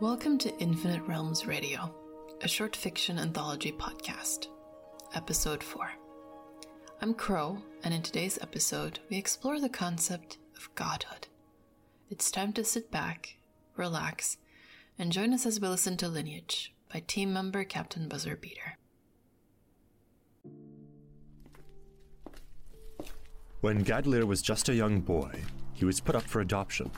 Welcome to Infinite Realms Radio, a short fiction anthology podcast, Episode 4. I'm Crow, and in today's episode, we explore the concept of godhood. It's time to sit back, relax, and join us as we listen to Lineage by team member Captain Buzzer Beater. When Gadlir was just a young boy, he was put up for adoption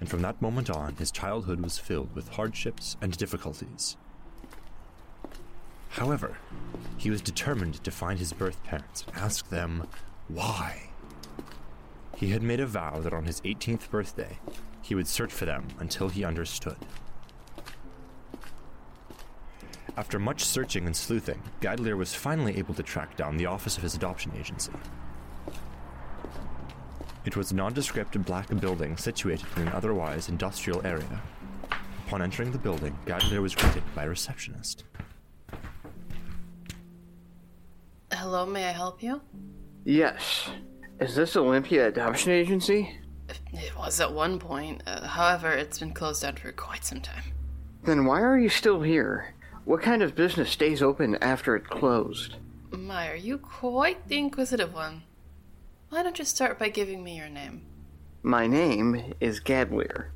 and from that moment on, his childhood was filled with hardships and difficulties. However, he was determined to find his birth parents and ask them why. He had made a vow that on his 18th birthday, he would search for them until he understood. After much searching and sleuthing, Gadlir was finally able to track down the office of his adoption agency. It was a nondescript black building situated in an otherwise industrial area. Upon entering the building, Gadlir was greeted by a receptionist. Hello, may I help you? Yes. Is this Olympia Adoption Agency? It was at one point. Uh, however, it's been closed down for quite some time. Then why are you still here? What kind of business stays open after it closed? My, are you quite the inquisitive one? Why don't you start by giving me your name? My name is Gadlir.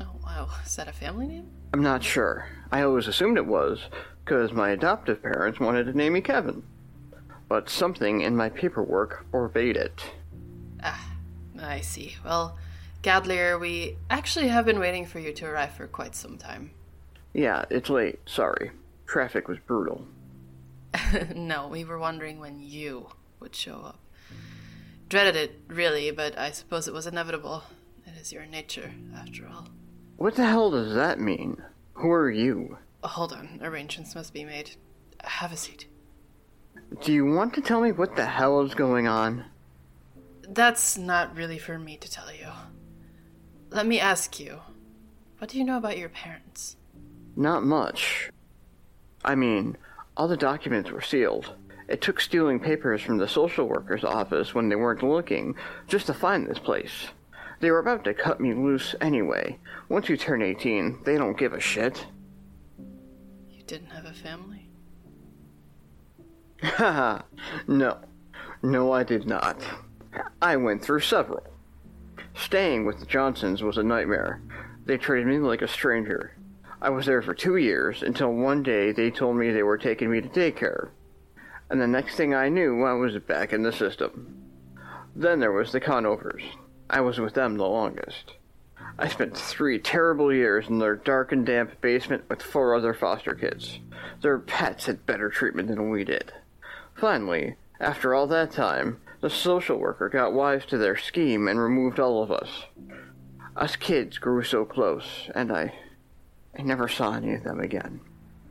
Oh, wow. Is that a family name? I'm not sure. I always assumed it was, because my adoptive parents wanted to name me Kevin. But something in my paperwork forbade it. Ah, I see. Well, Gadlir, we actually have been waiting for you to arrive for quite some time. Yeah, it's late. Sorry. Traffic was brutal. no, we were wondering when you would show up dreaded it, really, but I suppose it was inevitable. It is your nature, after all. What the hell does that mean? Who are you? Oh, hold on. Arrangements must be made. Have a seat. Do you want to tell me what the hell is going on? That's not really for me to tell you. Let me ask you what do you know about your parents? Not much. I mean, all the documents were sealed. It took stealing papers from the social worker's office when they weren't looking just to find this place. They were about to cut me loose anyway. Once you turn 18, they don't give a shit. You didn't have a family? Haha, no. No, I did not. I went through several. Staying with the Johnsons was a nightmare. They treated me like a stranger. I was there for two years until one day they told me they were taking me to daycare and the next thing I knew, I was back in the system. Then there was the Conovers. I was with them the longest. I spent three terrible years in their dark and damp basement with four other foster kids. Their pets had better treatment than we did. Finally, after all that time, the social worker got wise to their scheme and removed all of us. Us kids grew so close, and I. I never saw any of them again.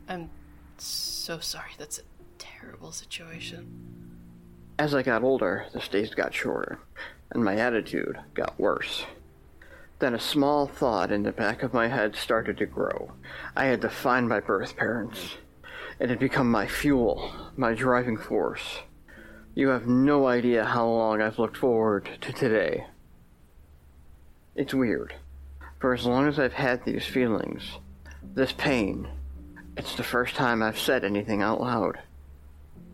I'm so sorry. That's terrible situation. As I got older, the stays got shorter, and my attitude got worse. Then a small thought in the back of my head started to grow. I had to find my birth parents. It had become my fuel, my driving force. You have no idea how long I've looked forward to today. It's weird. For as long as I've had these feelings, this pain, it's the first time I've said anything out loud.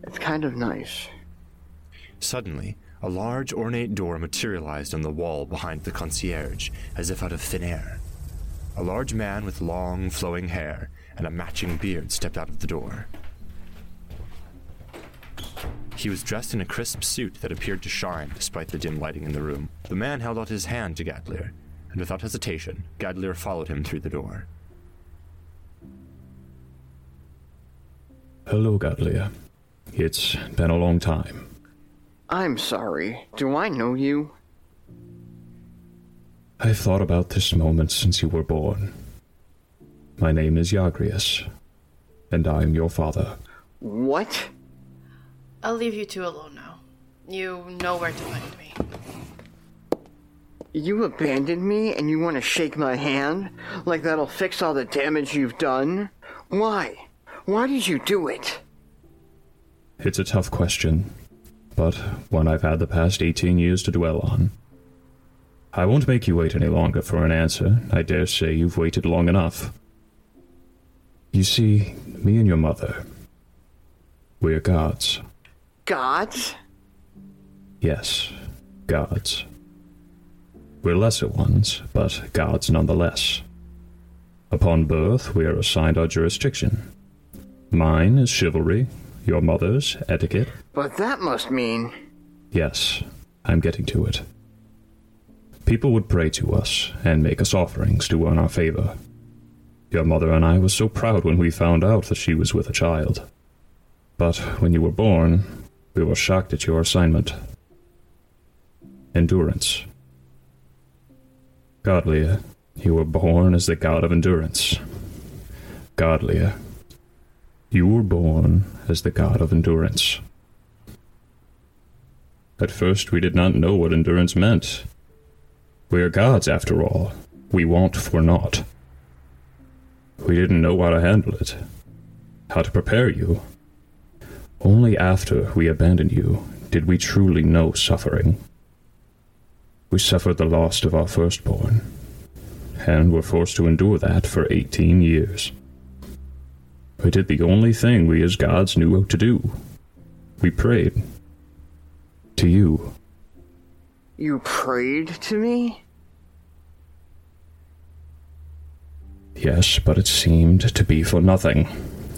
It's kind of nice. Suddenly, a large ornate door materialized on the wall behind the concierge, as if out of thin air. A large man with long, flowing hair and a matching beard stepped out of the door. He was dressed in a crisp suit that appeared to shine despite the dim lighting in the room. The man held out his hand to Gadlir, and without hesitation, Gadlir followed him through the door. Hello, Gadlir. It's been a long time. I'm sorry. Do I know you? I've thought about this moment since you were born. My name is Yagrius, and I am your father. What? I'll leave you two alone now. You know where to find me. You abandoned me and you want to shake my hand? Like that'll fix all the damage you've done? Why? Why did you do it? It's a tough question, but one I've had the past 18 years to dwell on. I won't make you wait any longer for an answer. I dare say you've waited long enough. You see, me and your mother, we're gods. Gods? Yes, gods. We're lesser ones, but gods nonetheless. Upon birth, we are assigned our jurisdiction. Mine is chivalry, your mother's etiquette. But that must mean. Yes, I'm getting to it. People would pray to us and make us offerings to earn our favor. Your mother and I were so proud when we found out that she was with a child. But when you were born, we were shocked at your assignment. Endurance. Gadlir, you were born as the god of endurance. Gadlir, you were born as the god of endurance. At first, we did not know what endurance meant. We are gods, after all. We want for naught. We didn't know how to handle it, how to prepare you. Only after we abandoned you did we truly know suffering. We suffered the loss of our firstborn, and were forced to endure that for eighteen years. We did the only thing we as gods knew how to do. We prayed. To you. You prayed to me? Yes, but it seemed to be for nothing,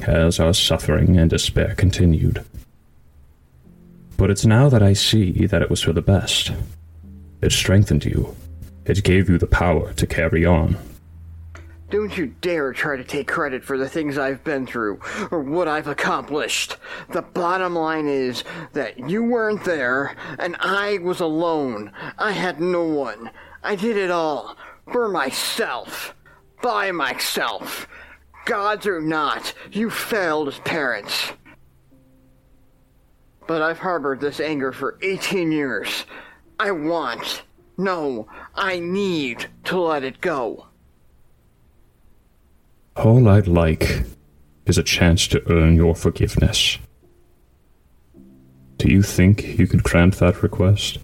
as our suffering and despair continued. But it's now that I see that it was for the best. It strengthened you. It gave you the power to carry on. Don't you dare try to take credit for the things I've been through or what I've accomplished. The bottom line is that you weren't there and I was alone. I had no one. I did it all for myself. By myself. Gods or not, you failed as parents. But I've harbored this anger for 18 years. I want, no, I need to let it go. All I'd like is a chance to earn your forgiveness. Do you think you could grant that request?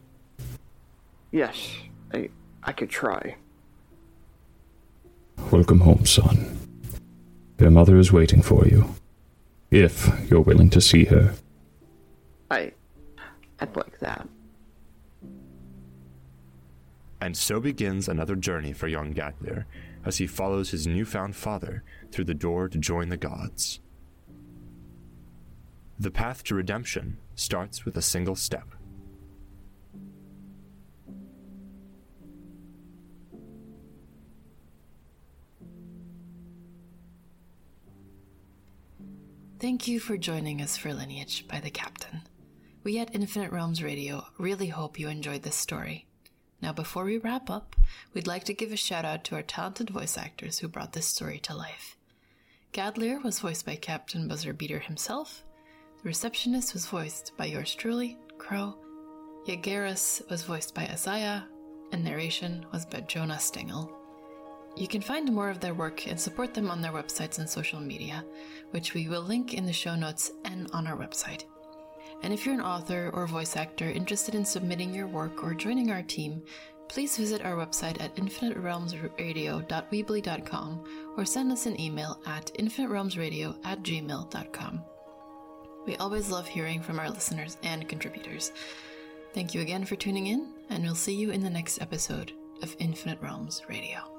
Yes, I, I could try. Welcome home, son. Your mother is waiting for you. If you're willing to see her. I, I'd like And so begins another journey for young Gadlir as he follows his newfound father through the door to join the gods. The path to redemption starts with a single step. Thank you for joining us for Lineage by the Captain. We at Infinite Realms Radio really hope you enjoyed this story. Now, before we wrap up, we'd like to give a shout out to our talented voice actors who brought this story to life. Gadlir was voiced by Captain Buzzer Beater himself. The receptionist was voiced by yours truly, Crow. Yageris was voiced by Isaiah, and narration was by Jonah Stengel. You can find more of their work and support them on their websites and social media, which we will link in the show notes and on our website. And if you're an author or voice actor interested in submitting your work or joining our team, please visit our website at infiniterealmsradio.weebly.com or send us an email at infiniterealmsradio at gmail.com. We always love hearing from our listeners and contributors. Thank you again for tuning in, and we'll see you in the next episode of Infinite Realms Radio.